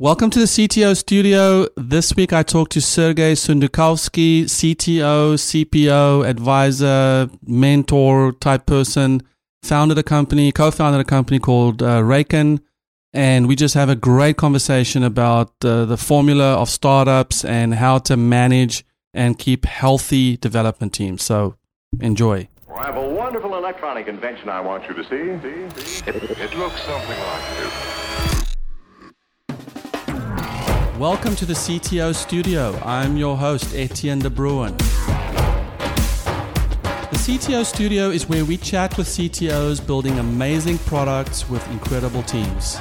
Welcome to the CTO studio. This week I talked to Sergey Sundukovskiy, CTO, CPO, advisor, mentor type person, founded a company, co founded a company called uh, Raken. And we just have a great conversation about uh, the formula of startups and how to manage and keep healthy development teams. So enjoy. Well, I have a wonderful electronic invention I want you to see. see, see. It, it looks something like this. Welcome to the CTO studio. I'm your host, Etienne de Bruin. The CTO studio is where we chat with CTOs building amazing products with incredible teams.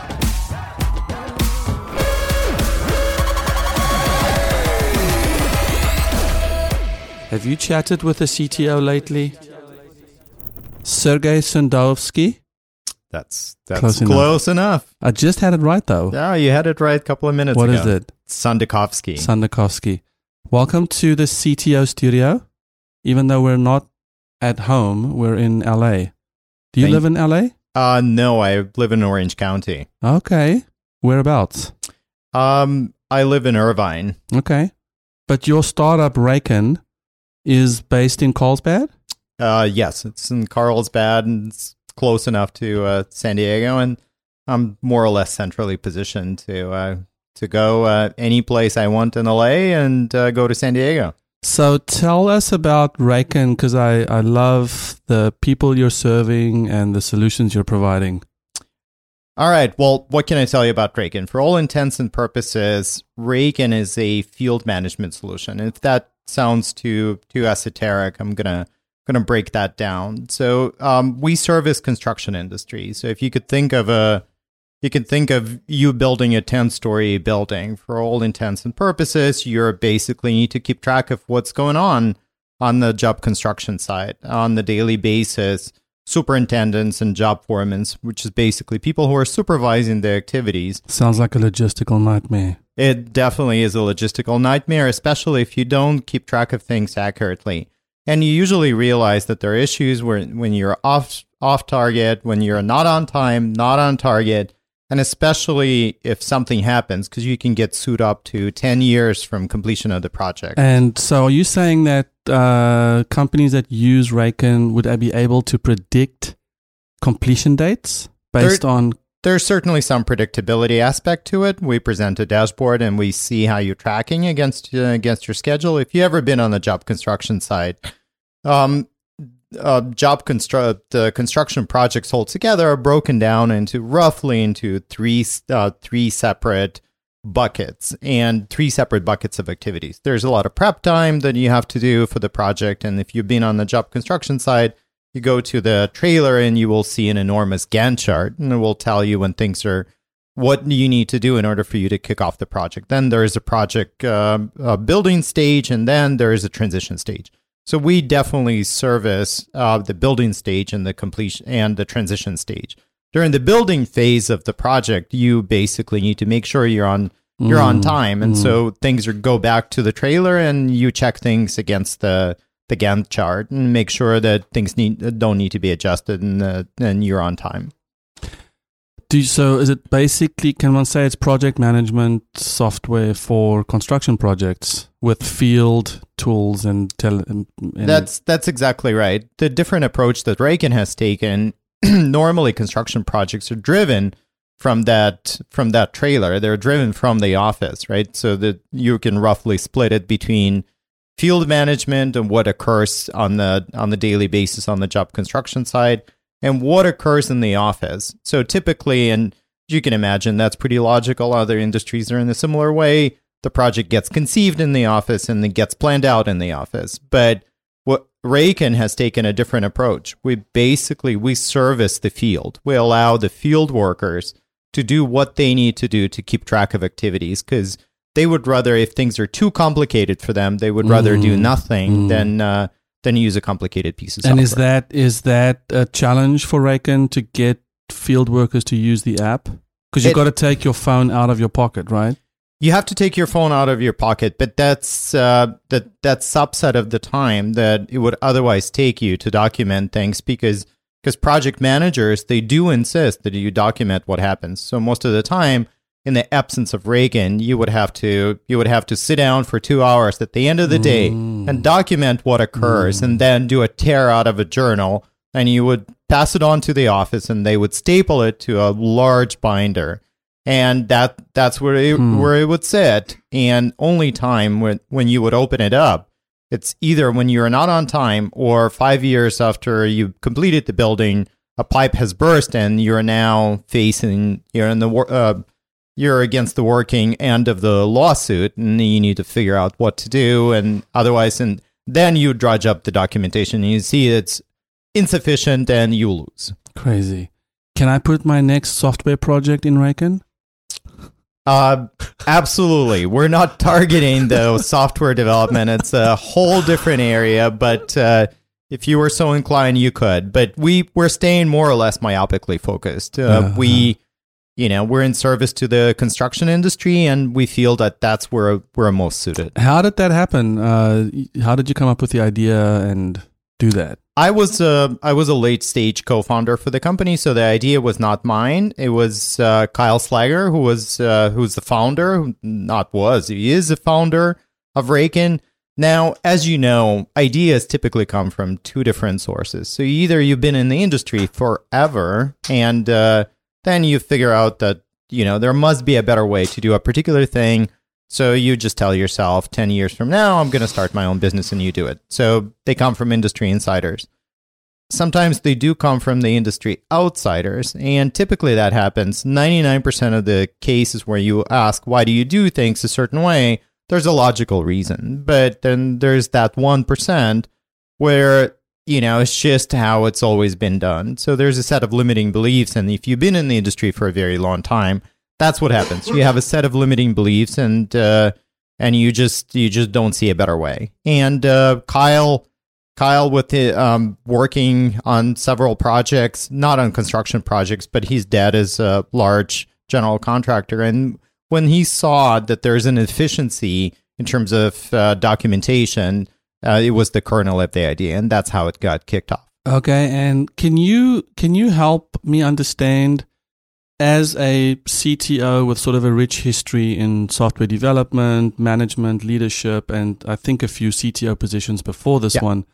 Have you chatted with a CTO lately? Sergey Sundovsky? That's that's Close close, enough. enough. I just had it right though. Yeah, you had it right a couple of minutes What ago. is it? Sandikovsky. Sandakovsky. Welcome to the CTO studio. Even though we're not at home, we're in LA. Do you Thank- live in LA? uh no, I live in Orange County. Okay. Whereabouts? Um I live in Irvine. Okay. But your startup, Raken, is based in Carlsbad? Uh yes, it's in Carlsbad and it's close enough to uh, San Diego and I'm more or less centrally positioned to uh to go uh, any place I want in LA and uh, go to San Diego. So tell us about Raken because I, I love the people you're serving and the solutions you're providing. All right. Well, what can I tell you about Raken? For all intents and purposes, Raken is a field management solution. If that sounds too too esoteric, I'm gonna gonna break that down. So um, we service construction industry. So if you could think of a you could think of you building a 10 story building for all intents and purposes, you're basically need to keep track of what's going on on the job construction side on the daily basis superintendents and job foremen, which is basically people who are supervising the activities. Sounds like a logistical nightmare. It definitely is a logistical nightmare, especially if you don't keep track of things accurately. And you usually realize that there are issues where when you're off off target, when you're not on time, not on target, and especially if something happens, because you can get sued up to 10 years from completion of the project. And so, are you saying that uh, companies that use Raken would be able to predict completion dates based on? There's certainly some predictability aspect to it. We present a dashboard and we see how you're tracking against uh, against your schedule. If you've ever been on the job construction side, um, uh, job construct the construction projects hold together are broken down into roughly into three uh, three separate buckets and three separate buckets of activities. There's a lot of prep time that you have to do for the project, and if you've been on the job construction side, you go to the trailer and you will see an enormous Gantt chart, and it will tell you when things are what you need to do in order for you to kick off the project. Then there is a project uh, a building stage, and then there is a transition stage. So we definitely service uh, the building stage and the completion and the transition stage. During the building phase of the project, you basically need to make sure you're on you're on Mm, time, and mm. so things are go back to the trailer, and you check things against the the Gantt chart and make sure that things need don't need to be adjusted, and uh, and you're on time. Do you, so? Is it basically? Can one say it's project management software for construction projects with field tools and tele? And, and- That's that's exactly right. The different approach that Raken has taken. normally, construction projects are driven from that from that trailer. They're driven from the office, right? So that you can roughly split it between field management and what occurs on the on the daily basis on the job construction side and what occurs in the office. So typically, and you can imagine that's pretty logical. Other industries are in a similar way. The project gets conceived in the office and then gets planned out in the office. But what Raken has taken a different approach. We basically we service the field. We allow the field workers to do what they need to do to keep track of activities because they would rather if things are too complicated for them, they would rather do Mm, nothing mm. than uh, than use a complicated piece of software. and is that is that a challenge for Raken to get field workers to use the app? Because you've got to take your phone out of your pocket, right? you have to take your phone out of your pocket, but that's uh, that that subset of the time that it would otherwise take you to document things because because project managers they do insist that you document what happens. So most of the time, in the absence of Raken, you would have to you would have to sit down for two hours at the end of the day mm. and document what occurs, mm. and then do a tear out of a journal, and you would pass it on to the office, and they would staple it to a large binder, and that that's where it, hmm. where it would sit, and only time when when you would open it up. It's either when you're not on time or five years after you completed the building, a pipe has burst and you're now facing you're in the uh, you're against the working end of the lawsuit and you need to figure out what to do and otherwise and then you drudge up the documentation and you see it's insufficient and you lose Crazy. Can I put my next software project in Raken? uh absolutely we're not targeting though software development it's a whole different area but uh if you were so inclined you could but we we're staying more or less myopically focused uh, Uh-huh. we you know we're in service to the construction industry and we feel that that's where we're most suited How did that happen? Uh, how did you come up with the idea and do that? I was uh, I was a late stage co-founder for the company, so the idea was not mine. It was uh, Kyle Slager, who was uh, who's the founder, not was, he is the founder of Raken. Now, as you know, ideas typically come from two different sources. So either you've been in the industry forever, and uh, then you figure out that you know there must be a better way to do a particular thing. So you just tell yourself, 10 years from now, I'm going to start my own business and you do it. So they come from industry insiders. Sometimes they do come from the industry outsiders. And typically that happens 99% of the cases where you ask, why do you do things a certain way? There's a logical reason. But then there's that 1% where, you know, it's just how it's always been done. So there's a set of limiting beliefs. And if you've been in the industry for a very long time, that's what happens. You have a set of limiting beliefs, and uh, and you just you just don't see a better way. And uh, Kyle, Kyle, with the, um, working on several projects, not on construction projects, but his dad is a large general contractor, and when he saw that there's an efficiency in terms of uh, documentation, uh, it was the kernel of the idea, and that's how it got kicked off. Okay, and can you can you help me understand as a CTO with sort of a rich history in software development, management, leadership, and I think a few CTO positions before this Yeah. one.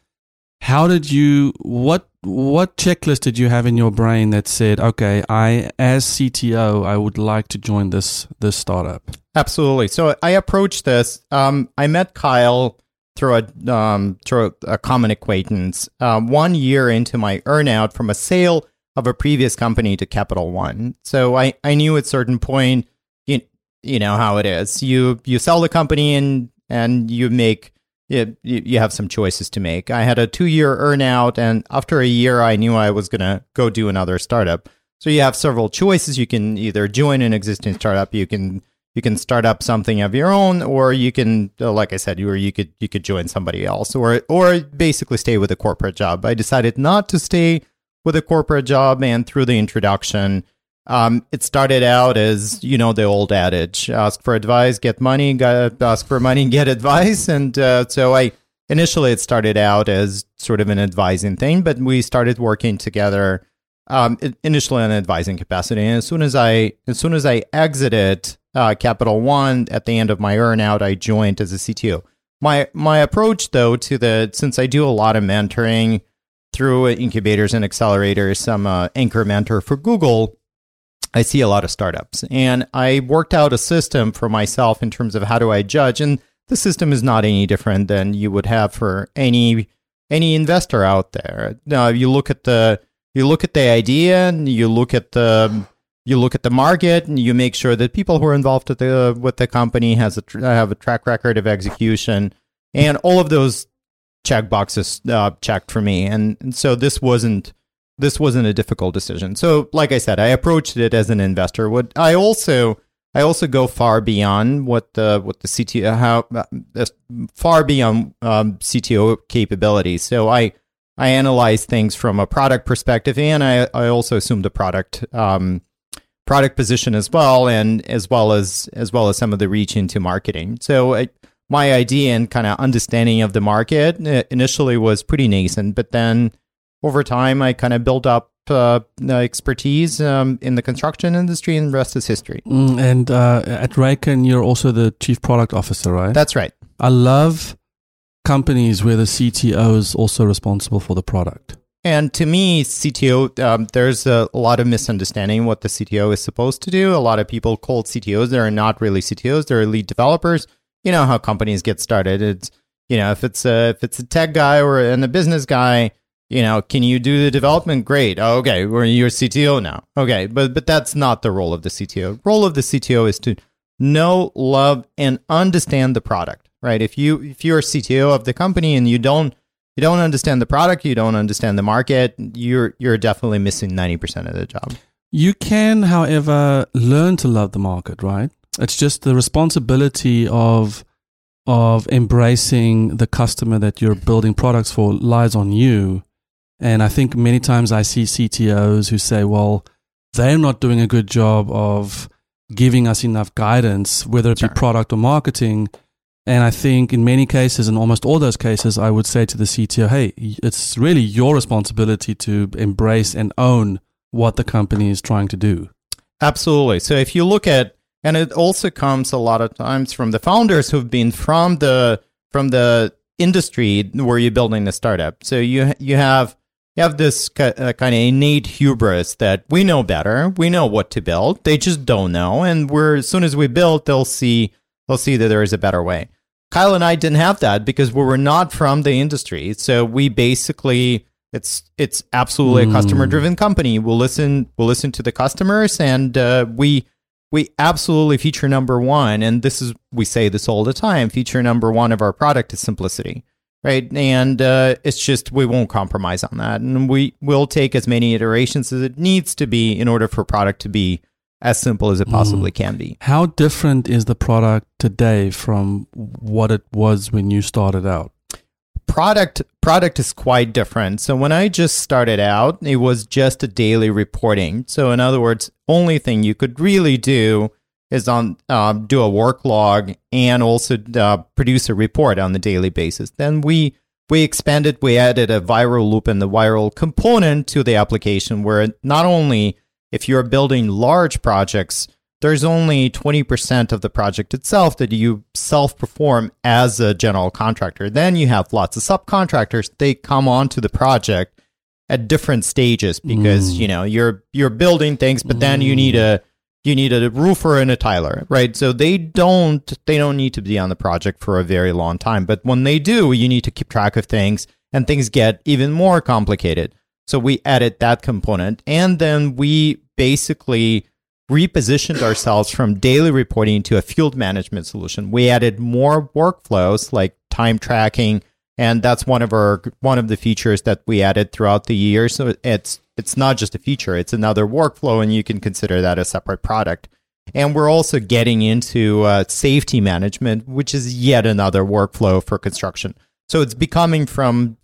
How did you what what checklist did you have in your brain that said, okay, I as CTO, I would like to join this this startup? Absolutely. So I approached this. Um, I met Kyle through a um, through a common acquaintance. Um, one year into my earnout from a sale of a previous company to Capital One. So I, I knew at certain point, you, you know how it is. You you sell the company and and you make you, you you have some choices to make. I had a two year earnout, and after a year, I knew I was gonna go do another startup. So you have several choices. You can either join an existing startup, you can you can start up something of your own, or you can, uh, like I said, or you could you could join somebody else, or or basically stay with a corporate job. I decided not to stay with a corporate job, and through the introduction, um, it started out as you know the old adage: ask for advice, get money; got, ask for money, get advice. And uh, so I initially it started out as sort of an advising thing, but we started working together um, initially in an advising capacity. And as soon as I as soon as I exited uh, Capital One at the end of my earnout, I joined as a CTO. My my approach though to the since I do a lot of mentoring through incubators and accelerators, I'm a anchor mentor for Google. I see a lot of startups, and I worked out a system for myself in terms of how do I judge, and the system is not any different than you would have for any any investor out there. Now, you look at the you look at the idea, and you look at the you look at the market, and you make sure that people who are involved with the with the company has a tr- have a track record of execution, and all of those check boxes uh, checked for me, and, and so this wasn't this wasn't a difficult decision. So, like I said, I approached it as an investor. What I also I also go far beyond what the what the CTO how uh, far beyond um, CTO capabilities. So I I analyze things from a product perspective, and I I also assume the product um, product position as well, and as well as as well as some of the reach into marketing. So I, my idea and kind of understanding of the market uh, initially was pretty nascent, but then over time, I kind of built up uh, expertise um, in the construction industry, and the rest is history. Mm, and uh, at Raken, you're also the chief product officer, right? That's right. I love companies where the CTO is also responsible for the product. And to me, CTO, um, there's a, lot of misunderstanding what the CTO is supposed to do. A lot of people call CTOs. They're not really CTOs. They're lead developers. You know how companies get started. It's you know if it's a if it's a tech guy or and a business guy, you know, can you do the development? Great. Oh, okay, we're your CTO now. Okay, but but that's not the role of the CTO. Role of the CTO is to know, love, and understand the product. Right. If you if you're a CTO of the company and you don't you don't understand the product, you don't understand the market, you're you're definitely missing 90% of the job. You can, however, learn to love the market, right? It's just the responsibility of of embracing the customer that you're building products for lies on you. And I think many times I see CTOs who say, well, they're not doing a good job of giving us enough guidance, whether it be product or marketing. And I think in many cases, in almost all those cases, I would say to the CTO, hey, it's really your responsibility to embrace and own what the company is trying to do. Absolutely. So if you look at, and it also comes a lot of times from the founders who've been from the from the industry where you're building the startup. So you you have you have this uh, kind of innate hubris that we know better, we know what to build, they just don't know, and we're as soon as we build, they'll see they'll see that there is a better way. Kyle and I didn't have that because we were not from the industry. So we basically it's it's absolutely mm. a customer driven company. We'll listen we'll listen to the customers and uh, we we absolutely feature number one and this is we say this all the time feature number one of our product is simplicity right and uh, it's just we won't compromise on that and we will take as many iterations as it needs to be in order for product to be as simple as it possibly mm. can be. How different is the product today from what it was when you started out? Product product is quite different. So when I just started out, it was just a daily reporting. So in other words, only thing you could really do is on uh, do a work log and also uh, produce a report on the daily basis. Then we we expanded, we added a viral loop and the viral component to the application where not only if you're building large projects, there's only 20% of the project itself that you self perform as a general contractor. Then you have lots of subcontractors. They come onto the project at different stages because, mm. you know, you're you're building things, but mm. then you need a you need a roofer and a tiler, right? So they don't they don't need to be on the project for a very long time. But when they do, you need to keep track of things and things get even more complicated. So we added that component and then we basically repositioned ourselves from daily reporting to a field management solution. We added more workflows like time tracking and that's one of our one of the features that we added throughout the year. So it's it's not just a feature, it's another workflow and you can consider that a separate product. And we're also getting into uh, safety management, which is yet another workflow for construction. So it's becoming from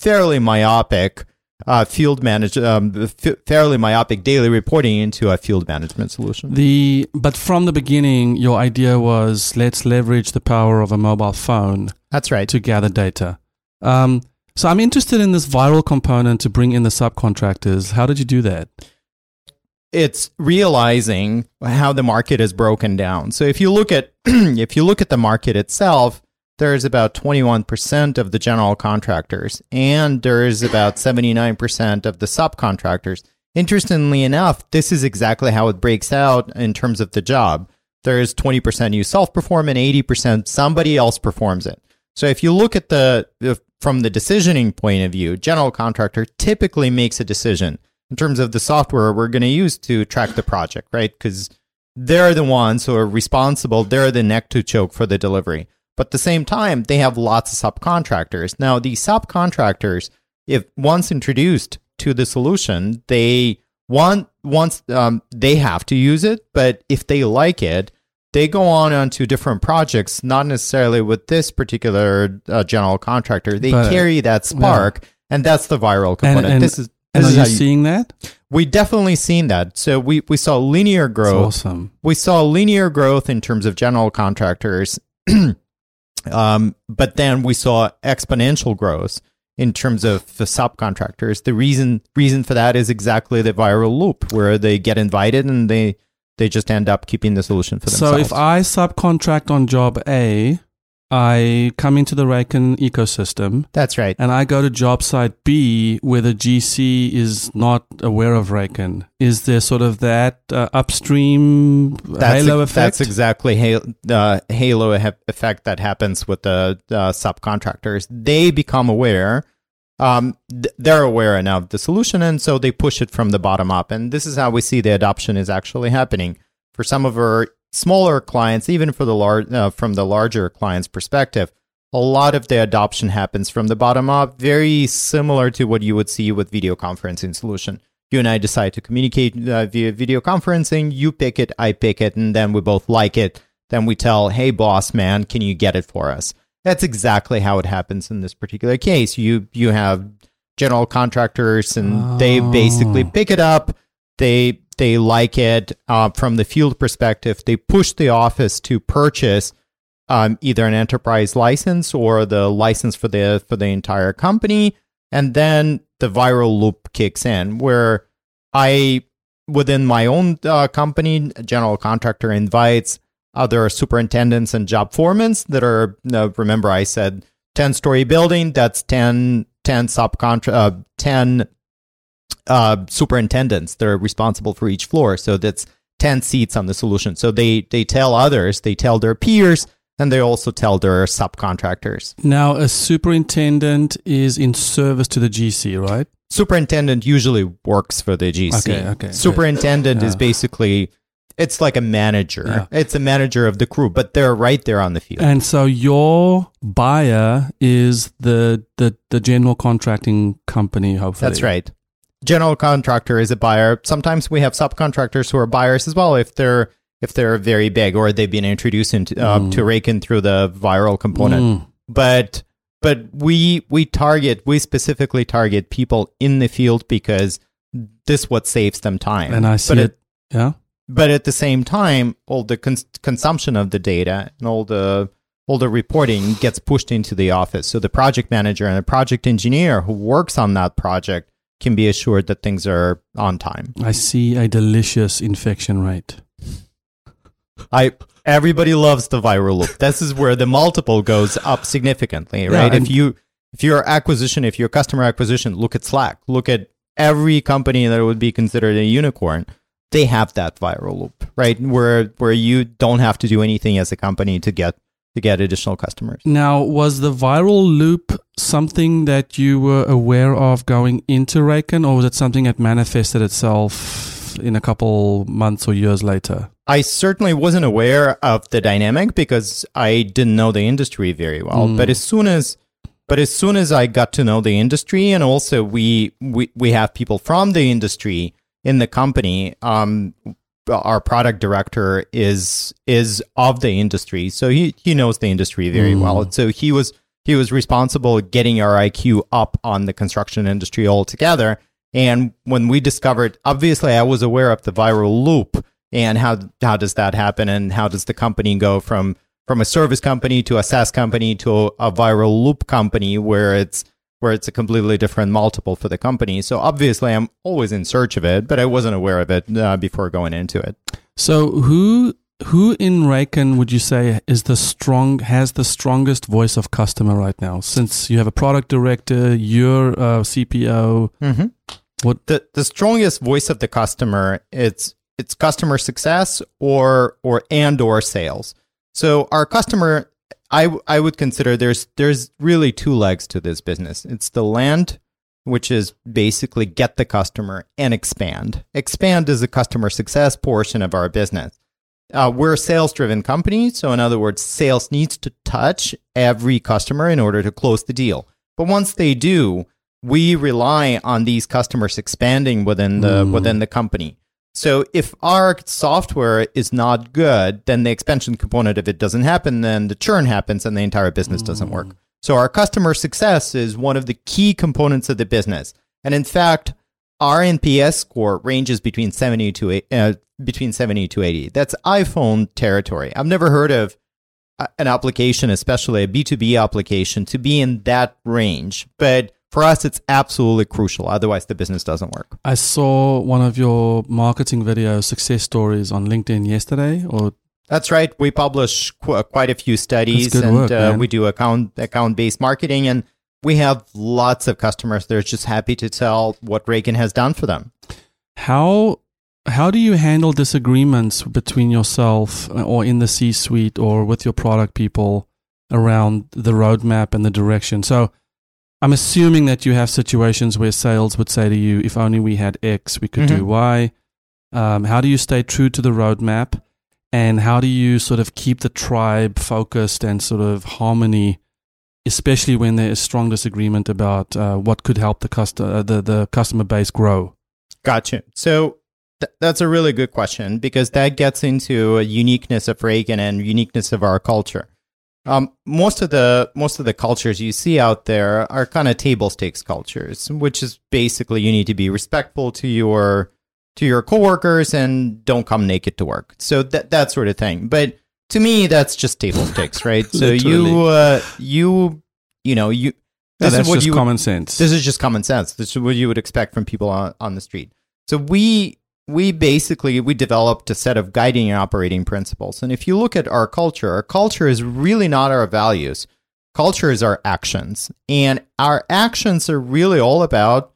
fairly myopic uh, field manage um, f- fairly myopic daily reporting into a field management solution. The but from the beginning, your idea was let's leverage the power of a mobile phone. That's right to gather data. Um, so I'm interested in this viral component to bring in the subcontractors. How did you do that? It's realizing how the market is broken down. So if you look at if you look at the market itself, there's about 21% of the general contractors, and there's about 79% of the subcontractors. Interestingly enough, this is exactly how it breaks out in terms of the job. There's 20% you self perform, and 80% somebody else performs it. So if you look at the, from the decisioning point of view, general contractor typically makes a decision in terms of the software we're going to use to track the project, right? Because they're the ones who are responsible. They're the neck to choke for the delivery. But at the same time, they have lots of subcontractors. Now, these subcontractors, if once introduced to the solution, they want once um, they have to use it, but if they like it, they go on onto different projects, not necessarily with this particular uh, general contractor. They but, carry that spark, yeah. and that's the viral component. And, and, this is you seeing that? We definitely seen that. So we, we saw linear growth. That's awesome. We saw linear growth in terms of general contractors Um, but then we saw exponential growth in terms of the subcontractors. The reason reason for that is exactly the viral loop where they get invited and they they just end up keeping the solution for themselves. So if I subcontract on job A, I come into the Raken ecosystem That's right. and I go to job site B where the GC is not aware of Raken. Is there sort of that uh, upstream That's halo ex- effect? That's exactly halo, the halo he- effect that happens with the uh, subcontractors. They become aware. Um, th- they're aware now of the solution, and so they push it from the bottom up. And this is how we see the adoption is actually happening for some of our smaller clients, even for the large uh, from the larger clients' perspective. A lot of the adoption happens from the bottom up, very similar to what you would see with video conferencing solution you and I decide to communicate uh, via video conferencing. You pick it, I pick it, and then we both like it. Then we tell, hey, boss man, can you get it for us? That's exactly how it happens in this particular case. You you have general contractors, and they basically Oh. pick it up. They they like it uh, from the field perspective. They push the office to purchase um, either an enterprise license or the license for the for the entire company, and then the viral loop kicks in where I within my own uh, company, a general contractor invites other superintendents and job foremans that are. Uh, remember, I said ten story building. That's 10, 10 subcontra, uh, ten uh, superintendents that are responsible for each floor. So that's ten seats on the solution. So they they tell others, they tell their peers, and they also tell their subcontractors. now, a superintendent is in service to the GC, right? Superintendent usually works for the GC. Okay, okay, Superintendent is basically it's like a manager. Yeah. It's a manager of the crew, but they're right there on the field. And so your buyer is the the, the general contracting company, hopefully. That's right. General contractor is a buyer. Sometimes we have subcontractors who are buyers as well if they're if they're very big or they've been introduced into, uh, Mm. to Raken through the viral component. Mm. But but we we target we specifically target people in the field because this what saves them time. And I see but it. At, Yeah. but at the same time, all the cons- consumption of the data and all the all the reporting gets pushed into the office. So the project manager and the project engineer who works on that project can be assured that things are on time. I see a delicious infection rate. I everybody loves the viral loop. This is where the multiple goes up significantly, right? and- if you if your acquisition, if your customer acquisition, look at Slack, look at every company that would be considered a unicorn. They have that viral loop, right? Where where you don't have to do anything as a company to get to get additional customers. Now, was the viral loop something that you were aware of going into Raken, or was it something that manifested itself in a couple months or years later? I certainly wasn't aware of the dynamic because I didn't know the industry very well. Mm. But as soon as but as soon as I got to know the industry and also we we, we have people from the industry in the company, um our product director is is of the industry. So he, he knows the industry very Mm. well. So he was he was responsible getting our IQ up on the construction industry altogether. And when we discovered, obviously, I was aware of the viral loop and how how does that happen, and how does the company go from from a service company to a SaaS company to a, a viral loop company, where it's where it's a completely different multiple for the company. So obviously, I'm always in search of it, but I wasn't aware of it uh, before going into it. So who who in Raken would you say is the strong has the strongest voice of customer right now? Since you have a product director, you're CPO. Mm-hmm. What- the the strongest voice of the customer? It's it's customer success or or and or sales. So our customer, I w- I would consider there's there's really two legs to this business. It's the land, which is basically get the customer and expand. Expand is the customer success portion of our business. Uh, we're a sales driven company. So, in other words, sales needs to touch every customer in order to close the deal. But once they do, we rely on these customers expanding within the Mm. within the company. So if our software is not good, then the expansion component of it doesn't happen, then the churn happens and the entire business doesn't work. So our customer success is one of the key components of the business. And in fact, our NPS score ranges between 70 to uh, between 70 to 80. That's iPhone territory. I've never heard of an application, especially a B2B application, to be in that range. But for us, it's absolutely crucial. Otherwise, the business doesn't work. I saw one of your marketing video success stories on LinkedIn yesterday, or That's right. We publish qu- quite a few studies, and work, uh, we do account account based marketing, and we have lots of customers that are just happy to tell what Raken has done for them. how how do you handle disagreements between yourself uh, or in the C-suite or with your product people around the roadmap and the direction? So I'm assuming that you have situations where sales would say to you, "If only we had X, we could do Mhm. Y." Um, how do you stay true to the roadmap, and how do you sort of keep the tribe focused and sort of harmony, especially when there is strong disagreement about uh, what could help the customer the, the customer base grow? Gotcha. So th- that's a really good question because that gets into a uniqueness of Raken and uniqueness of our culture. Um, most of the most of the cultures you see out there are kind of table stakes cultures, which is basically you need to be respectful to your to your coworkers and don't come naked to work. So that that sort of thing. But to me, that's just table stakes, right? so you uh, you you know you No, this that's is what just you common sense. this is just common sense. This is what you would expect from people on, on the street. So we we basically we developed a set of guiding and operating principles. And if you look at our culture, our culture is really not our values. Culture is our actions. And our actions are really all about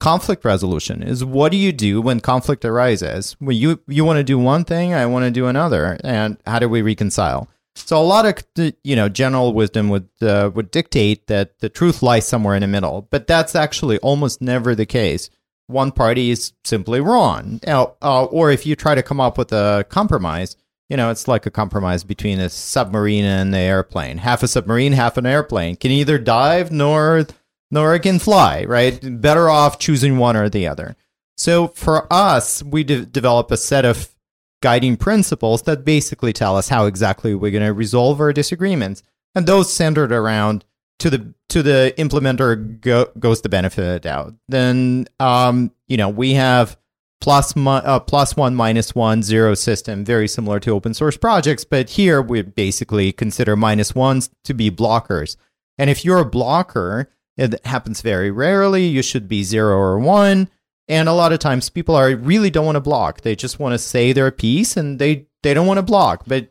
conflict resolution. Is what do you do when conflict arises? When you you want to do one thing, I want to do another, and how do we reconcile? So a lot of you know general wisdom would uh, would dictate that the truth lies somewhere in the middle, but that's actually almost never the case. One party is simply wrong, Now, uh, or if you try to come up with a compromise, you know it's like a compromise between a submarine and an airplane. Half a submarine, half an airplane can either dive nor nor it can fly. Right? Better off choosing one or the other. So for us, we de- develop a set of guiding principles that basically tell us how exactly we're going to resolve our disagreements and those centered around to the to the implementer go, goes the benefit of the doubt then um you know we have plus mi- uh, plus one minus one zero system very similar to open source projects but here we basically consider minus ones to be blockers and if you're a blocker it happens very rarely you should be zero or one and a lot of times people are really don't want to block. They just want to say their piece and they they don't want to block. But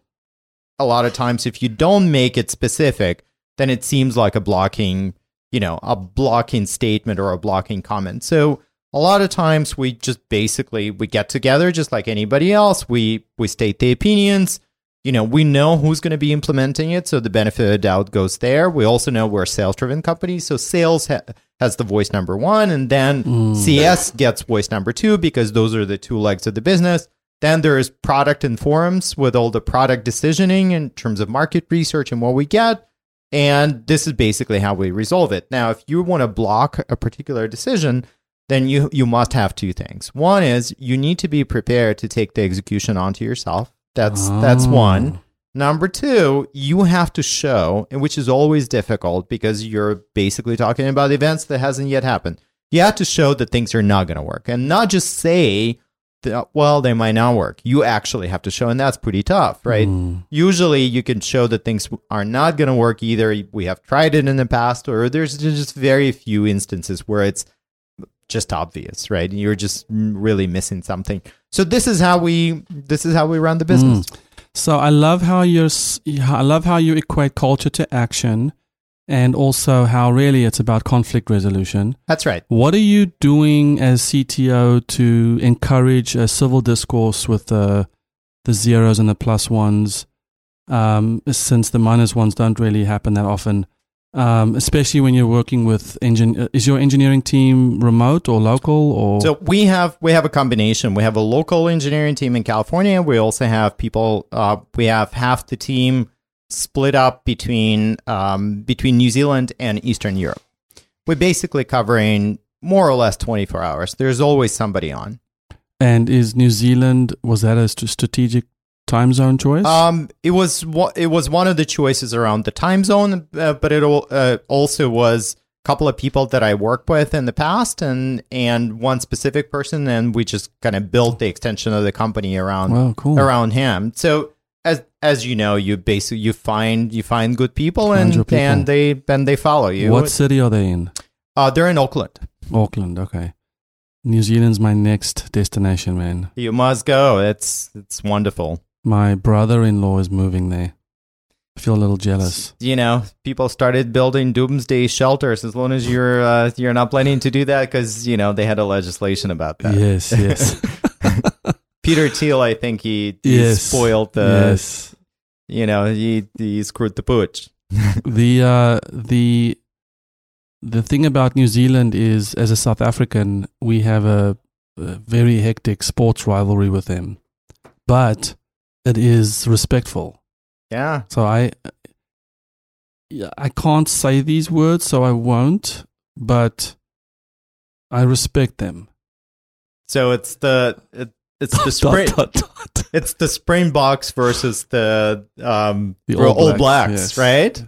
a lot of times if you don't make it specific, then it seems like a blocking, you know, a blocking statement or a blocking comment. So a lot of times we just basically we get together just like anybody else. We we state the opinions. You know, we know who's going to be implementing it, so the benefit of the doubt goes there. We also know we're a sales-driven company, so sales ha- has the voice number one, and then mm. CS gets voice number two because those are the two legs of the business. Then there is product and forums with all the product decisioning in terms of market research and what we get. And this is basically how we resolve it. Now, if you want to block a particular decision, then you you must have two things. One is you need to be prepared to take the execution onto yourself. That's that's oh. one. Number two, you have to show, and which is always difficult because you're basically talking about events that hasn't yet happened. You have to show that things are not going to work, and not just say, "Well, they might not work." You actually have to show, and that's pretty tough, right? Hmm. Usually, you can show that things are not going to work. Either we have tried it in the past, or there's just very few instances where it's just obvious, right? And you're just really missing something. So this is how we this is how we run the hmm. business. So I love how you're. s- I love how you equate culture to action, and also how really it's about conflict resolution. That's right. What are you doing as CTO to encourage a civil discourse with the the zeros and the plus ones? Um, since the minus ones don't really happen that often, um, especially when you're working with engine. Is your engineering team remote or local or? So we have we have a combination. We have a local engineering team in California. We also have people. Uh, we have half the team split up between um, between New Zealand and Eastern Europe. We're basically covering more or less twenty four hours. There's always somebody on. and is New Zealand was that a st- strategic time zone choice? Um, it was wa- it was one of the choices around the time zone, uh, but it uh, also was a couple of people that I worked with in the past, and and one specific person, and we just kind of built the extension of the company around Wow, cool. around him. So as as you know, you basically you find you find good people, and people. and they and they follow you. what city are they in? Uh, they're in Auckland. Auckland. Okay. New Zealand's my next destination, man. You must go. It's it's wonderful. My brother-in-law is moving there. I feel a little jealous. You know, people started building doomsday shelters as long as you're uh, you're not planning to do that because you know they had a legislation about that. Yes, yes, Peter Thiel, I think he, he yes. spoiled the yes. you know he he screwed the pooch. the uh, the the thing about New Zealand is, as a South African, we have a, a very hectic sports rivalry with them, but it is respectful. Yeah, So I, yeah, I can't say these words, so I won't. But I respect them. so it's the it, it's the spring dot, dot. it's the Springboks versus the um The All, All Blacks, Blacks, yes. right?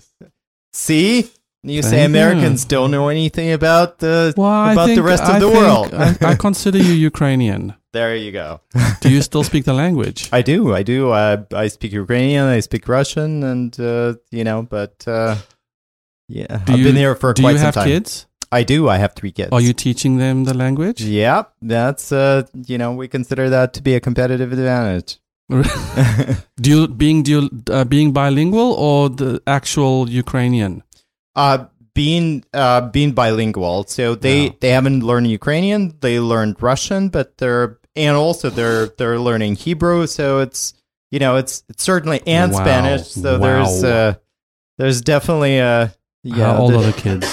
See, you say you. Americans don't know anything about the Well, about the rest of I the world. I, I consider you Ukrainian. there you go. Do you still speak the language? I do, I do. I I speak Ukrainian, I speak Russian, and uh, you know, but uh, yeah, Do I've you, been here for do quite you some have time. kids? I do. I have three kids. Are you teaching them the language? Yep, that's uh, you know, we consider that to be a competitive advantage. do being do uh, being bilingual or the actual Ukrainian? uh being uh being bilingual so they Yeah. they haven't learned ukrainian they learned russian but they're and also they're they're learning hebrew so it's you know it's it's certainly and Wow. spanish so there's uh there's definitely uh yeah How old the- are the kids?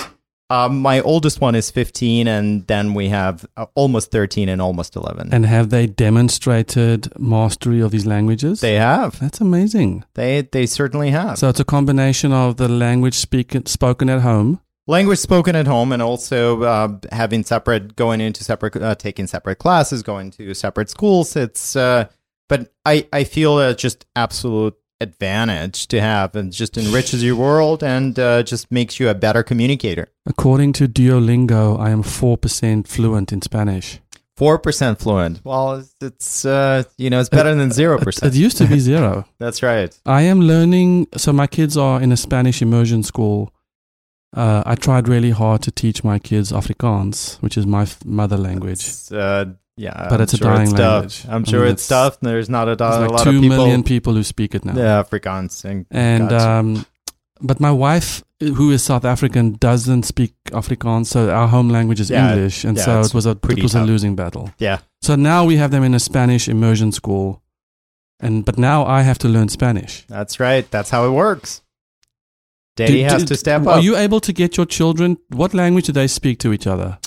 Um, my oldest one is 15 and then we have uh, almost 13 and almost 11 And have they demonstrated mastery of these languages? they have That's amazing. they they certainly have So it's a combination of the language speak, spoken at home. language spoken at home and also uh, having separate going into separate uh, taking separate classes going to separate schools it's uh, but i i feel a just absolute advantage to have and just enriches your world and uh, just makes you a better communicator According to Duolingo, I am 4% fluent in Spanish. 4% fluent well it's, uh, you know it's better than 0% It, it used to be zero. that's right I am learning. So my kids are in a Spanish immersion school. Uh, I tried really hard to teach my kids Afrikaans, which is my f- mother language. Uh, yeah But I'm it's a sure dying tough. language. i'm I sure mean, it's, it's- tough there's not a, There's a lot two of people million people who speak it now. yeah afrikaans and, And Gotcha. um, but my wife, who is South African, doesn't speak Afrikaans, so our home language is Yeah, English, and yeah, so it was a pretty it was a losing battle. yeah So now we have them in a Spanish immersion school, and but now I have to learn Spanish. That's right. That's how it works. Do- Daddy has do- to step Are up. Are you able to get your children? What language do they speak to each other?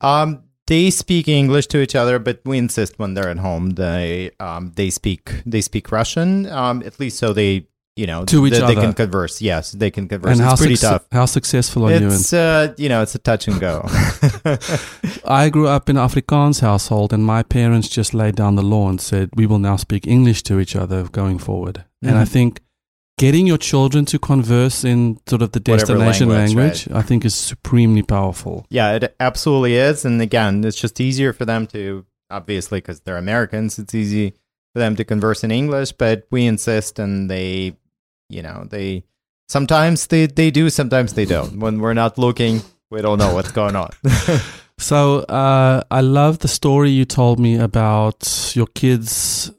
um, they speak English to each other, but we insist when they're at home they um they speak they speak Russian. Um, at least so they you know To each they, they other. can converse. Yes, they can converse. and it's how pretty tough. how successful are you? In? It's uh you know it's a touch and go. I grew up in an Afrikaans household, and my parents just laid down the law and said we will now speak English to each other going forward. And I Mhm. think getting your children to converse in sort of the Whatever destination language, language, I think is supremely powerful. yeah, it absolutely is. And again, it's just easier for them to obviously because they're Americans. It's easy for them to converse in English, but we insist, and they you know they sometimes they they do, sometimes they don't. When we're not looking, we don't know what's going on. So uh, I love the story you told me about your kids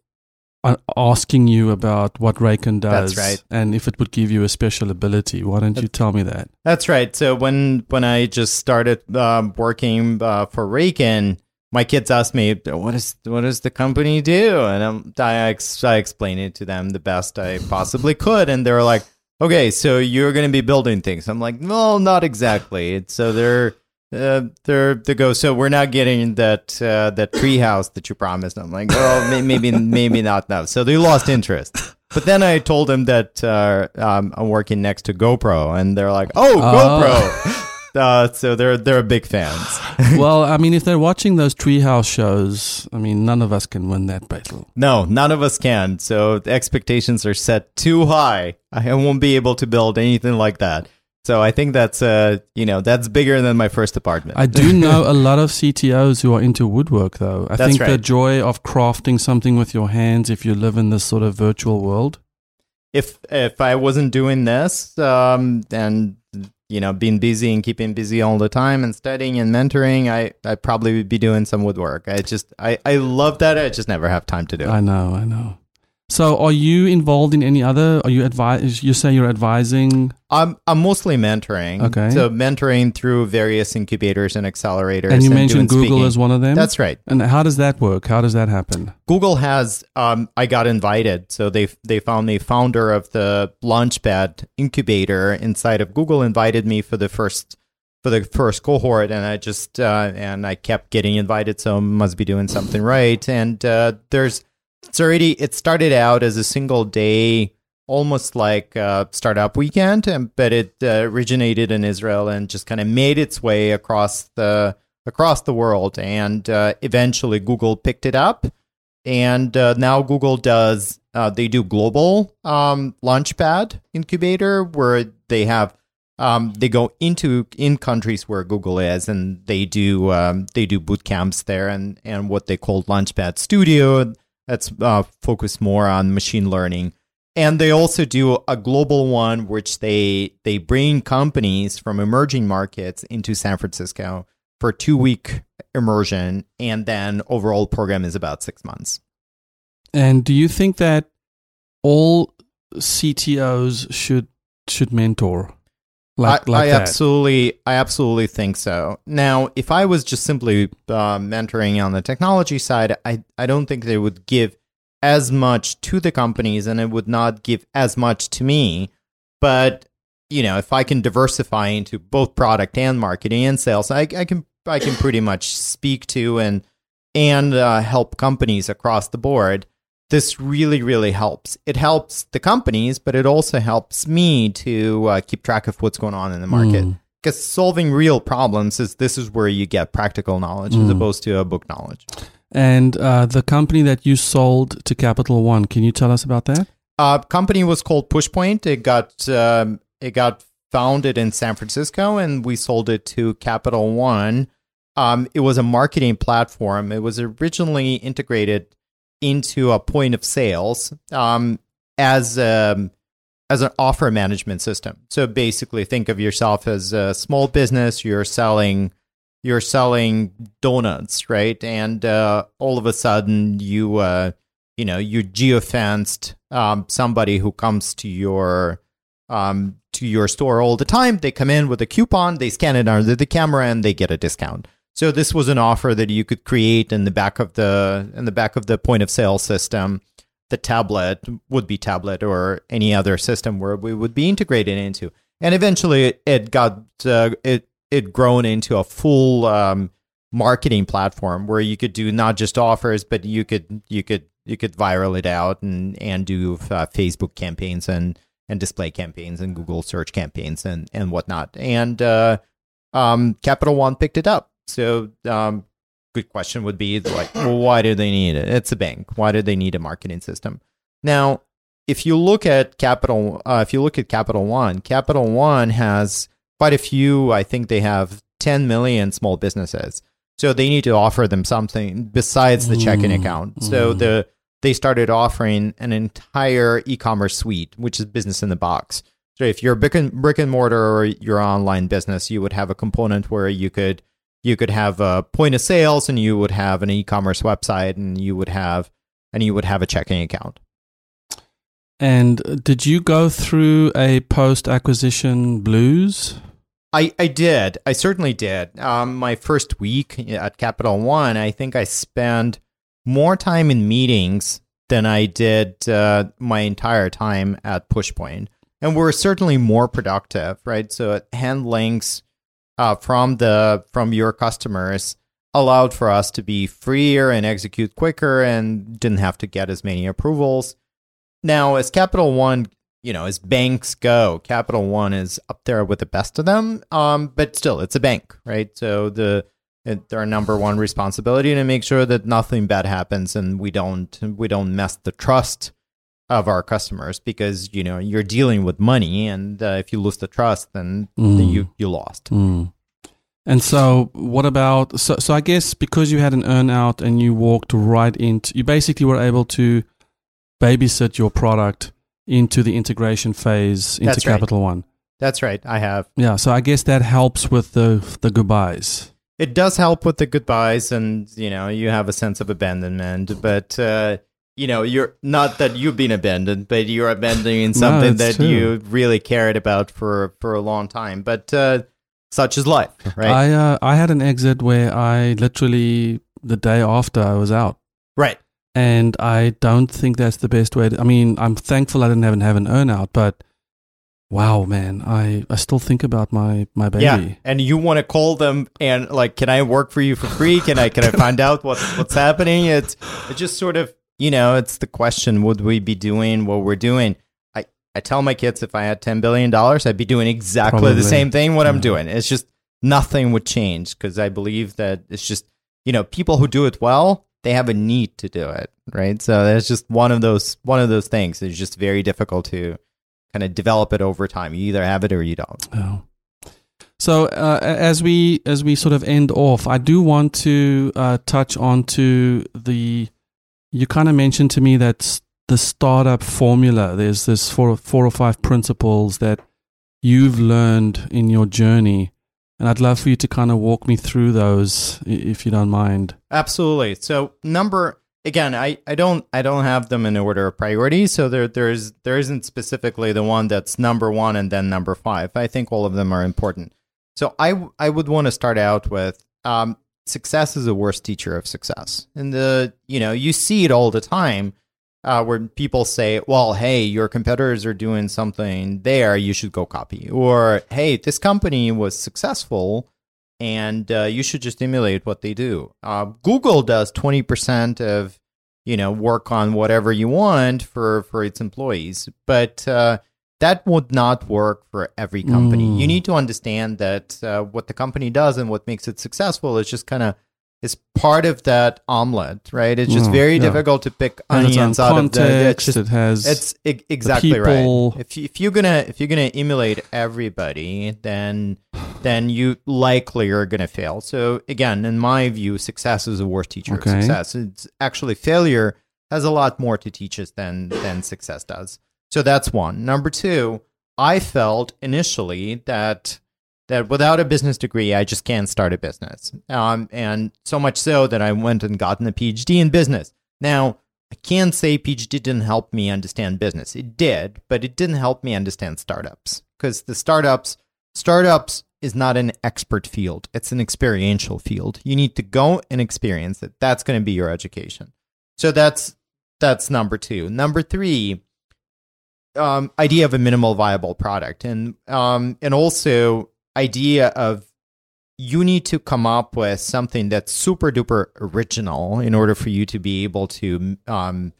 asking you about what Raken does, right. and if it would give you a special ability. Why don't you tell me that? That's right. So when when I just started um, working uh, for Raken, my kids asked me, "What is what does the company do?" And I ex- I explained it to them the best I possibly could, and they were like, "Okay, so you're going to be building things." I'm like, "No, not exactly." It's- So they're. Uh, they're they go. So we're not getting that uh, that treehouse that you promised. I'm like, well, maybe maybe not now. So they lost interest. But then I told them that uh, um, I'm working next to GoPro, and they're like, "Oh, GoPro!" uh, so they're they're big fans. well, I mean, if they're watching those treehouse shows, I mean, none of us can win that battle. no, none of us can. So the expectations are set too high. I won't be able to build anything like that. So I think that's uh you know that's bigger than my first apartment. I do know a lot of CTOs who are into woodwork, though. I That's think the joy of crafting something with your hands, if you live in this sort of virtual world, if if I wasn't doing this, um, and you know, being busy and keeping busy all the time and studying and mentoring, I I probably would be doing some woodwork. I just I I love that. I just never have time to do it. I know, I know. So, are you involved in any other? Are you advise? You say you're advising. I'm I'm mostly mentoring. Okay. So mentoring through various incubators and accelerators. And you mentioned Google speaking. as one of them. That's right. And how does that work? How does that happen? Google has um, I got invited, so they they found me founder of the Launchpad incubator inside of Google invited me for the first for the first cohort, and I just uh, and I kept getting invited, so must be doing something right. And uh, there's it's already it started out as a single day, almost like a startup weekend, but it uh, originated in Israel and just kind of made its way across the across the world, and uh, eventually Google picked it up. And uh, now Google does uh, they do global um, launchpad incubator where they have um, they go into in countries where Google is and they do um, they do boot camps there and and what they call launchpad studio that's uh, focused more on machine learning. And they also do a global one which they they bring companies from emerging markets into San Francisco for two week immersion and then overall program is about six months. And do you think that all CTOs should should mentor like I, like I absolutely, I absolutely think so. Now, if I was just simply uh, mentoring on the technology side, I, I don't think they would give as much to the companies, and it would not give as much to me. But you know, if I can diversify into both product and marketing and sales, I, I can, I can pretty much speak to and and uh, help companies across the board. This really, really helps. It helps the companies, but it also helps me to uh, keep track of what's going on in the market. Mm. Because solving real problems is this is where you get practical knowledge as Mm. opposed to a book knowledge. And uh, the company that you sold to Capital One, can you tell us about that? Uh, company was called Pushpoint. It got um, it got founded in San Francisco, and we sold it to Capital One. Um, it was a marketing platform. It was originally integrated into a point of sales um, as um, as an offer management system. So basically, think of yourself as a small business. You're selling you're selling donuts, right? And uh, all of a sudden, you uh, you know you geofenced um, somebody who comes to your um, to your store all the time. They come in with a coupon, they scan it under the camera, and they get a discount. So this was an offer that you could create in the back of the in the back of the point of sale system. The tablet would be tablet or any other system where we would be integrated into, and eventually it, got uh, it it grown into a full um, marketing platform where you could do not just offers, but you could you could you could viral it out and and do uh, Facebook campaigns and and display campaigns and Google search campaigns and and whatnot. And uh, um, Capital One picked it up. So um, good question would be like, well, why do they need it? It's a bank. Why do they need a marketing system? Now, if you look at Capital, uh, if you look at Capital One, Capital One has quite a few. I think they have 10 million small businesses. So they need to offer them something besides the checking Mm, account. So mm. the they started offering an entire e-commerce suite, which is business in the box. So if you're brick and, brick and mortar or your online business, you would have a component where you could you could have a point of sales and you would have an e-commerce website and you would have and you would have a checking account. And did you go through a post acquisition blues? I, I did. I certainly did. Um, my first week at Capital One, I think I spent more time in meetings than I did uh, my entire time at Pushpoint. And we're certainly more productive, right? So at hand links uh, from the from your customers allowed for us to be freer and execute quicker and didn't have to get as many approvals. Now, as Capital One you know, as banks go, Capital One is up there with the best of them. Um, but still, it's a bank, right? So the it, their number one responsibility to make sure that nothing bad happens and we don't we don't mess the trust of our customers because you know you're dealing with money and uh, if you lose the trust then, then Mm. you you lost. Mm. And so, what about? So, so I guess because you had an earn out and you walked right into, you basically were able to babysit your product into the integration phase into That's right. Capital One. That's right. I have. Yeah, so I guess that helps with the the goodbyes. It does help with the goodbyes, and you know, you have a sense of abandonment. But uh, you know, you're not that you've been abandoned, but you're abandoning something that true. you really cared about for for a long time. But uh, such is life, right? I uh, I had an exit where I literally the day after I was out, right. and I don't think that's the best way. To, I mean, I'm thankful I didn't have, have an earnout, but wow, man, I I still think about my my baby. Yeah, and you want to call them and like, can I work for you for free? Can I can I find out what what's happening? It's it's just sort of you know, it's the question: Would we be doing what we're doing? I I tell my kids if I had ten billion dollars, I'd be doing exactly Probably. the same thing what I'm doing. It's just nothing would change because I believe that it's just you know people who do it well they have a need to do it right. So that's just one of those one of those things. It's just very difficult to kind of develop it over time. You either have it or you don't. Oh. So uh, as we as we sort of end off, I do want to uh, touch on to the. You kind of mentioned to me that the startup formula. There's this four four or five principles that you've learned in your journey, and I'd love for you to kind of walk me through those, if you don't mind. Absolutely. So number again, I, I don't I don't have them in order of priority. So there there's there isn't specifically the one that's number one and then number five. I think all of them are important. So I I would want to start out with um, success is the worst teacher of success, and the you know you see it all the time. Uh, where people say, "Well, hey, your competitors are doing something there, you should go copy," or "Hey, this company was successful, and uh, you should just emulate what they do. Uh, Google does twenty percent of you know work on whatever you want for for its employees, but uh, that would not work for every company. Mm. You need to understand that uh, what the company does and what makes it successful is just kind of is part of that omelet, right? It's just Mm, very yeah. difficult to pick onions out of the. It's context. just it has. it's exactly right. If you, if you're gonna if you're gonna emulate everybody, then then you likely are gonna fail. So again, in my view, success is the worst teacher Okay. of success. It's actually failure has a lot more to teach us than than success does. So that's one. Number two, I felt initially that that without a business degree, I just can't start a business. Um, and so much so that I went and gotten a PhD in business. Now, I can't say PhD didn't help me understand business. It did, but it didn't help me understand startups because the startups, startups is not an expert field. It's an experiential field. You need to go and experience it. That's going to be your education. So that's that's number two. Number three, um, idea of a minimal viable product, and um, and also idea of you need to come up with something that's super duper original in order for you to be able to um,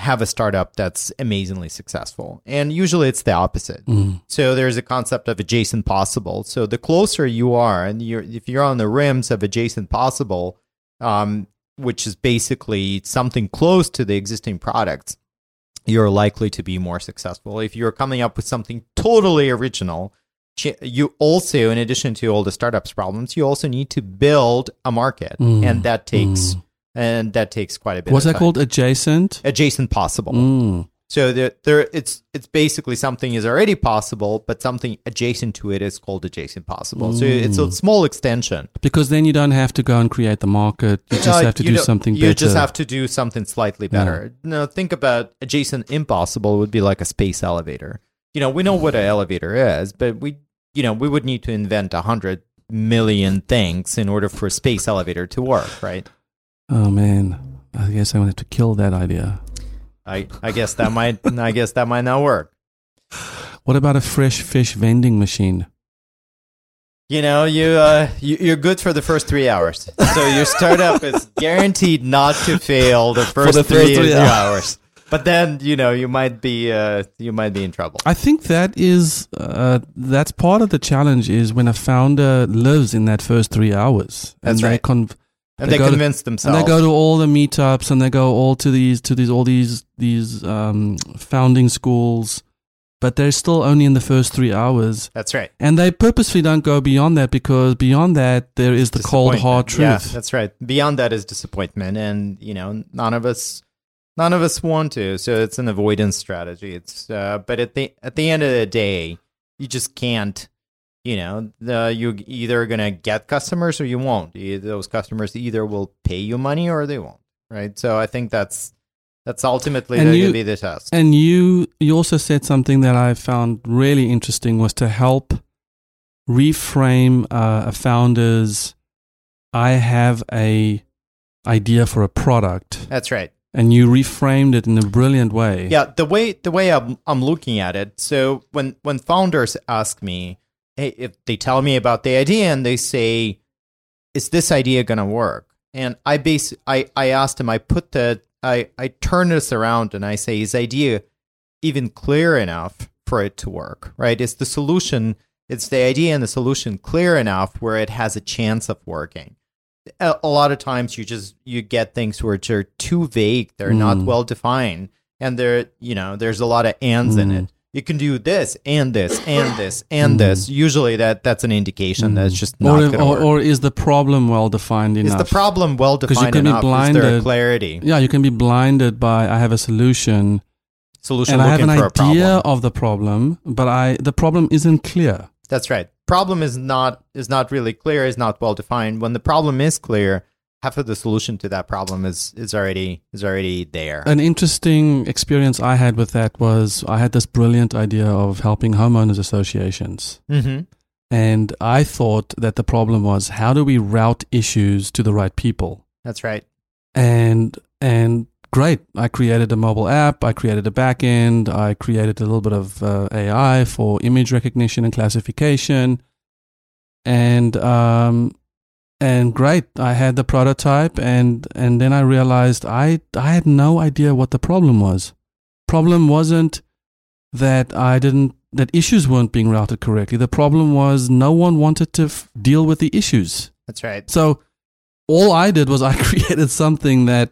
have a startup that's amazingly successful. And usually it's the opposite. Mm. So there's a concept of adjacent possible. So the closer you are, and you're if you're on the rims of adjacent possible, um, which is basically something close to the existing products, you're likely to be more successful. If you're coming up with something totally original, you also, in addition to all the startups problems, you also need to build a market, Mm, and that takes mm. and that takes quite a bit. What's of that time. called? Adjacent. Adjacent possible. Mm. So there, there, it's it's basically something is already possible, but something adjacent to it is called adjacent possible. So it's a Mm. small extension. Because then you don't have to go and create the market. You just Uh, have to do something You better. just have to do something slightly better. Now think about adjacent impossible would be like a space elevator. You know, we know what an elevator is, but we, you know, we would need to invent a hundred million things in order for a space elevator to work, right? oh man, I guess I'm gonna have to kill that idea. I, I guess that might, I guess that might not work. What about a fresh fish vending machine? You know, you, uh, you you're good for the first three hours. So your startup is guaranteed not to fail the first, the three, hours. hours. But then you know you might be uh, you might be in trouble. I think that is uh, that's part of the challenge is when a founder lives in that first three hours. That's and They right. con- and they they, go to- convince and themselves. they go to all the meetups and they go all to these to these all these these um, founding schools, but they're still only in the first three hours. That's right. And they purposely don't go beyond that because beyond that there is the cold hard truth. Yeah, that's right. Beyond that is disappointment, and you know none of us none of us want to. So it's an avoidance strategy. It's uh, but at the at the end of the day, you just can't. You know, the, you're either gonna get customers or you won't. Those customers either will pay you money or they won't. Right. So I think that's that's ultimately And going you- to be the test. And you you also said something that I found really interesting was to help reframe uh, a founder's I have a idea for a product, That's right. and you reframed it in a brilliant way. Yeah, the way the way I'm I'm looking at it. So when when founders ask me, hey, if they tell me about the idea and they say, is this idea gonna work? And I base I I asked them. I put the I I turn this around and I say, is idea even clear enough for it to work? Right? Is the solution? It's the idea and the solution clear enough where it has a chance of working. A, a lot of times you just you get things which are too vague. They're not Mm. well defined, and there you know there's a lot of ands in Mm. it. You can do this and this and this and Mm. this. Usually that that's an indication that it's just not or, going to or, work. or is the problem well defined enough? is the problem well 'Cause you defined can be enough? There blinded. clarity? Yeah, you can be blinded by I have a solution Solution and I have an idea of the problem, but I the problem isn't clear. That's right. Problem is not is not really clear, is not well defined. When the problem is clear, half of the solution to that problem is is already is already there. An interesting experience I had with that was I had this brilliant idea of helping homeowners associations. mm-hmm. And I thought that the problem was how do we route issues to the right people? That's right. And and great, I created a mobile app, I created a backend, I created a little bit of uh, AI for image recognition and classification, and um, and great, I had the prototype, and and then I realized I I had no idea what the problem was. Problem wasn't that I didn't that issues weren't being routed correctly. The problem was no one wanted to f- deal with the issues. That's right. So all I did was I created something that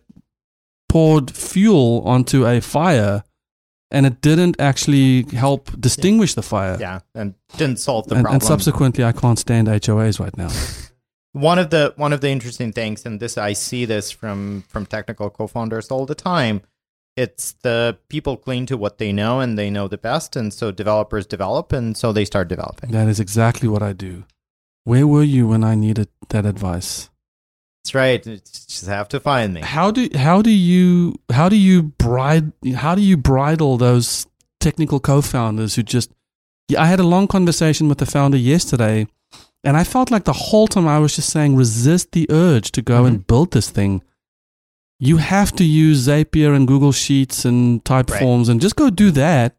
poured fuel onto a fire and it didn't actually help distinguish the fire. Yeah, and didn't solve the and, problem. and subsequently, I can't stand HOAs right now. one of the one of the interesting things, and this I see this from from technical co-founders all the time. It's the people cling to what they know and they know the best, and so developers develop, and so they start developing. That is exactly what I do. Where were you when I needed that advice? That's right. You just have to find me. How do how do you how do you bride how do you bridle those technical co-founders who just yeah, I had a long conversation with the founder yesterday and I felt like the whole time I was just saying resist the urge to go and build this thing. You have to use Zapier and Google Sheets and Typeforms and just go do that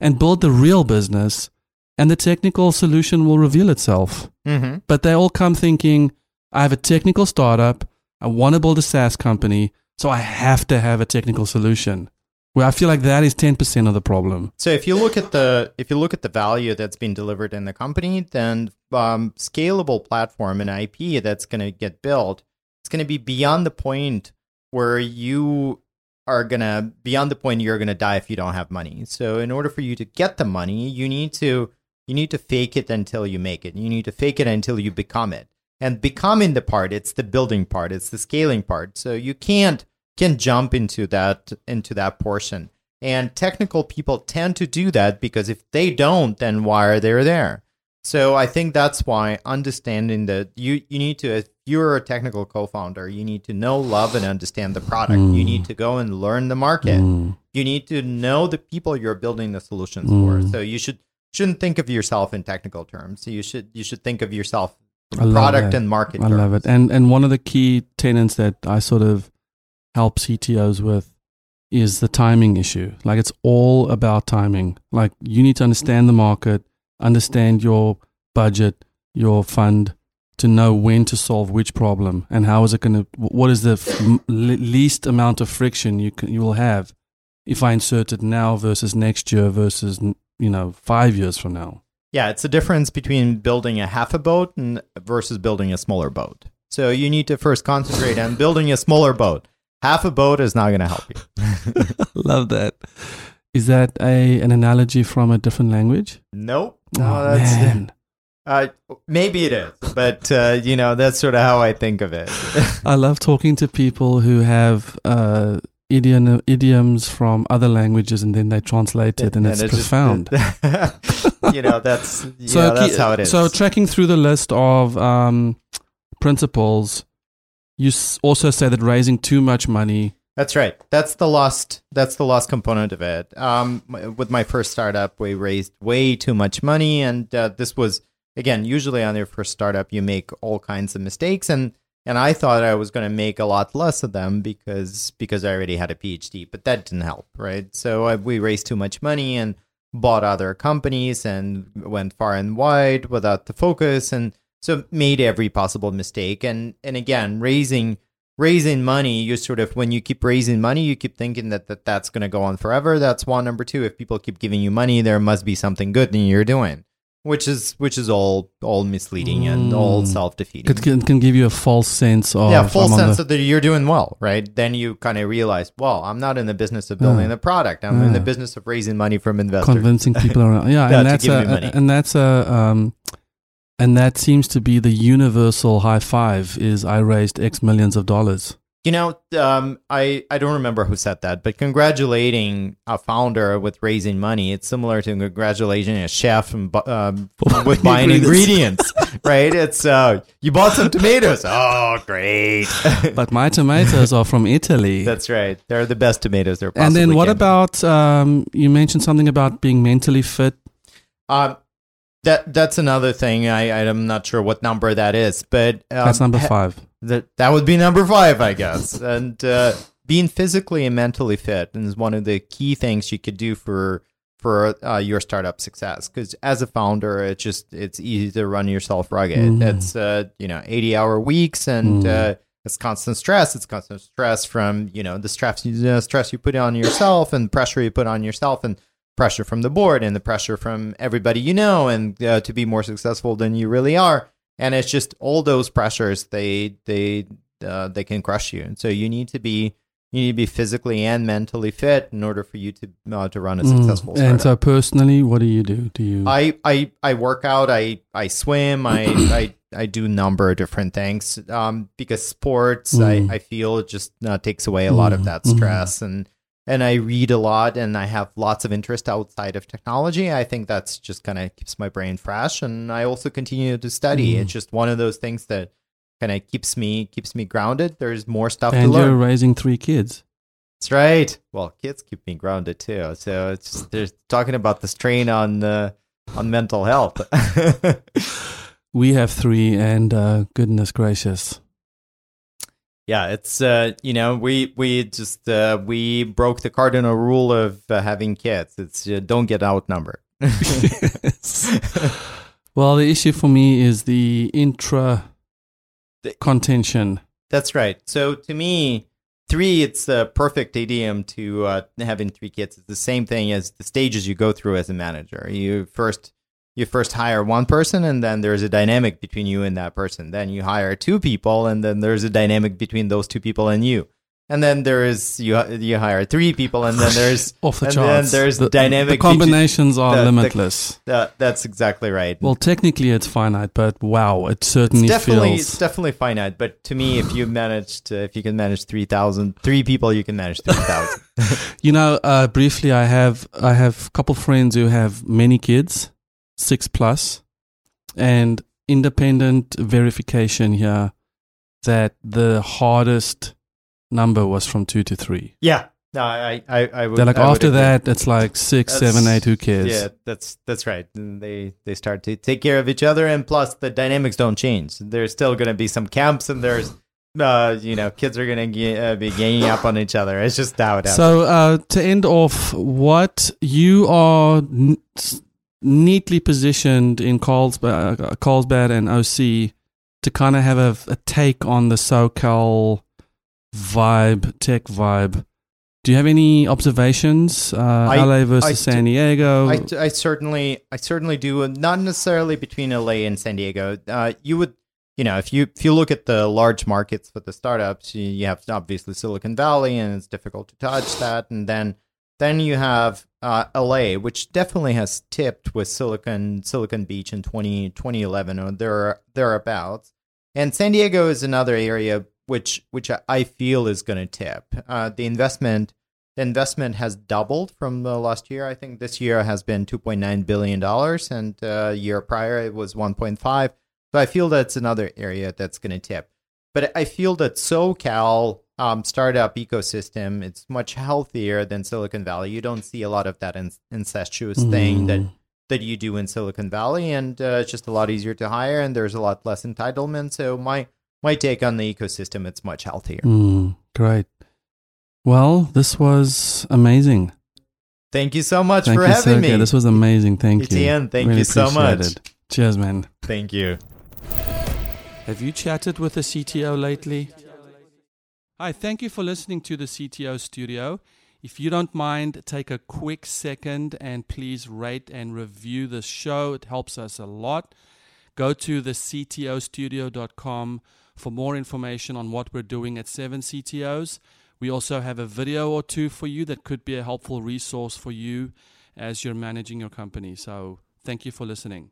and build the real business and the technical solution will reveal itself Mm-hmm. but they all come thinking, I have a technical startup, I want to build a SaaS company, so I have to have a technical solution. Well, I feel like that is 10% of the problem. So if you look at the if you look at the value that's been delivered in the company, then um, scalable platform and IP that's going to get built, it's going to be beyond the point where you are going to beyond the point you're going to die if you don't have money. So in order for you to get the money, you need to you need to fake it until you make it. You need to fake it until you become it. And becoming the part, it's the building part, it's the scaling part. So you can't can jump into that into that portion. And technical people tend to do that because if they don't, then why are they there? So I think that's why understanding that you you need to if you're a technical co-founder, you need to know, love, and understand the product. You Mm. need to go and learn the market. Mm. You need to know the people you're building the solutions Mm. for. So you should shouldn't think of yourself in technical terms. You should you should think of yourself I product and market. I love it. And and one of the key tenets that I sort of help CTOs with is the timing issue. Like it's all about timing. Like you need to understand the market, understand your budget, your fund to know when to solve which problem and how is it going to what is the f- least amount of friction you can you will have if I insert it now versus next year versus you know 5 years from now. Yeah, it's the difference between building a half a boat and versus building a smaller boat. So you need to first concentrate on building a smaller boat. Half a boat is not going to help you. Love that. Is that a an analogy from a different language? Nope. No, oh, that's man. uh, maybe it is, but uh, you know that's sort of how I think of it. I love talking to people who have uh, idiom, idioms from other languages and then they translate it, and, it's just- profound. you know, that's yeah, so that's how it is. So tracking through the list of um, principles, you also say that raising too much money. That's right. That's the lost. That's the lost component of it. Um, with my first startup, we raised way too much money, and uh, this was again usually on your first startup, you make all kinds of mistakes, and and I thought I was going to make a lot less of them because because I already had a PhD, but that didn't help, right? So uh, we raised too much money and bought other companies and went far and wide without the focus, and so made every possible mistake. And and again, raising raising money, you sort of when you keep raising money, you keep thinking that, that that's going to go on forever. That's one. Number two, if people keep giving you money, there must be something good that you're doing, which is which is all all misleading and all Mm. self defeating. It can, can give you a false sense of yeah, I'm sense the- that you're doing well, right? Then you kind of realize, well, I'm not in the business of building Yeah. a product. I'm in the business of raising money from investors. convincing people around. Yeah, Yeah, and that's give a, and that's a um, and that seems to be the universal high five. Is I raised X millions of dollars. You know, um, I I don't remember who said that, but congratulating a founder with raising money, it's similar to congratulating a chef and um, with buying ingredients, right? It's uh, you bought some tomatoes. Oh, great! But my tomatoes are from Italy. That's right. They're the best tomatoes there. Are possible. And then what about um, you mentioned something about being mentally fit? Um, that that's another thing. I I'm not sure what number that is, but um, That's number five. That that would be number five, I guess. and uh, being physically and mentally fit is one of the key things you could do for for uh, your startup success. Because as a founder, it's just it's easy to run yourself rugged. Mm. It's uh, you know eighty hour weeks and. Mm. Uh, it's constant stress. It's constant stress from you know the stress you, stress you put on yourself and pressure you put on yourself and pressure from the board and the pressure from everybody you know and uh, to be more successful than you really are and it's just all those pressures they they uh, they can crush you and so you need to be you need to be physically and mentally fit in order for you to uh, to run a Mm. successful startup. And so personally, what do you do? Do you? I, I I work out. I I swim. I I, I do number of different things. Um, because sports, Mm. I, I feel it just uh, takes away a lot of Mm, that mhm. stress and. And I read a lot, and I have lots of interest outside of technology. I think that's just kind of keeps my brain fresh, and I also continue to study. Mm. It's just one of those things that kind of keeps me keeps me grounded. There's more stuff to and learn. you're raising three kids. That's right. Well, kids keep me grounded too. So it's just, they're talking about the strain on uh, on mental health. We have three, and uh, goodness gracious. Yeah, it's uh, you know we we just uh, we broke the cardinal rule of uh, having kids. It's uh, don't get outnumbered. well, the issue for me is the intra contention. That's right. So to me, three it's a perfect idiom to uh, having three kids. It's the same thing as the stages you go through as a manager. You first you first hire one person, and then there's a dynamic between you and that person. Then you hire two people, and then there's a dynamic between those two people and you. And then there is you you hire three people, and then there's Off the and charts. then there's the, dynamic. The combinations are the- the- limitless. that- that's exactly right. well, technically it's finite, but wow, it it's certainly definitely feels. it's definitely finite. But to me, if you managed to, if you can manage 3,000, three people, you can manage three thousand. You know, uh, briefly, I have I have a couple friends who have many kids, six plus, and independent verification here that the hardest number was from two to three. yeah. No, I, I, I would. They're like I after that, it's like six, seven, eight. Who cares? Yeah, that's that's right. And they they start to take care of each other, and plus the dynamics don't change. There's still going to be some camps, and there's, uh, you know, kids are going to uh, be ganging up on each other. It's just how it happens. So uh, to end off, what you are n- neatly positioned in Carlsbad, uh, Carlsbad and OC to kind of have a, a take on the SoCal vibe, tech vibe. Do you have any observations? Uh, I- LA versus I San Diego. I, I certainly I certainly do not necessarily between LA and San Diego. Uh, you would you know if you if you look at the large markets for the startups, you, you have obviously Silicon Valley, and it's difficult to touch that, and then then you have uh, LA, which definitely has tipped with Silicon Silicon Beach in 20, 2011 or there thereabouts. And San Diego is another area which which I- feel is going to tip. Uh, the investment the investment has doubled from the last year. I think this year has been 2.9 billion dollars, and uh, year prior it was 1.5. So I feel that's another area that's going to tip. But I feel that SoCal um, startup ecosystem it's much healthier than Silicon Valley. You don't see a lot of that in- incestuous thing that Mm. that you do in Silicon Valley, and uh, it's just a lot easier to hire, and there's a lot less entitlement. So my my take on the ecosystem, it's much healthier. Mm, great. Well, this was amazing. Thank you so much Thank for having Sergey. me. This was amazing. Thank you. Etienne, thank Really you so appreciate much. it. Cheers, man. Thank you. Have you chatted with a CTO lately? Hi, thank you for listening to the CTO studio. If you don't mind, take a quick second and please rate and review the show. It helps us a lot. Go to the ctostudio.com for more information on what we're doing at 7 CTOs. We also have a video or two for you that could be a helpful resource for you as you're managing your company. So, thank you for listening.